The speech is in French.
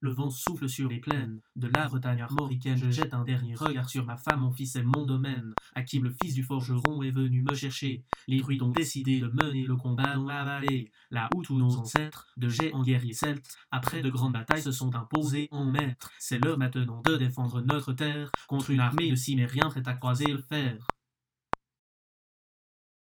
Le vent souffle sur les plaines de la Bretagne armoricaine. Je jette un dernier regard sur ma femme, mon fils et mon domaine. à qui le fils du forgeron, est venu me chercher. Les druides ont décidé de mener le combat dans la vallée. Là où tous nos ancêtres, de géants guerriers celtes, après de grandes batailles, se sont imposés en maîtres. C'est l'heure maintenant de défendre notre terre contre une armée de cimériens prête à croiser le fer.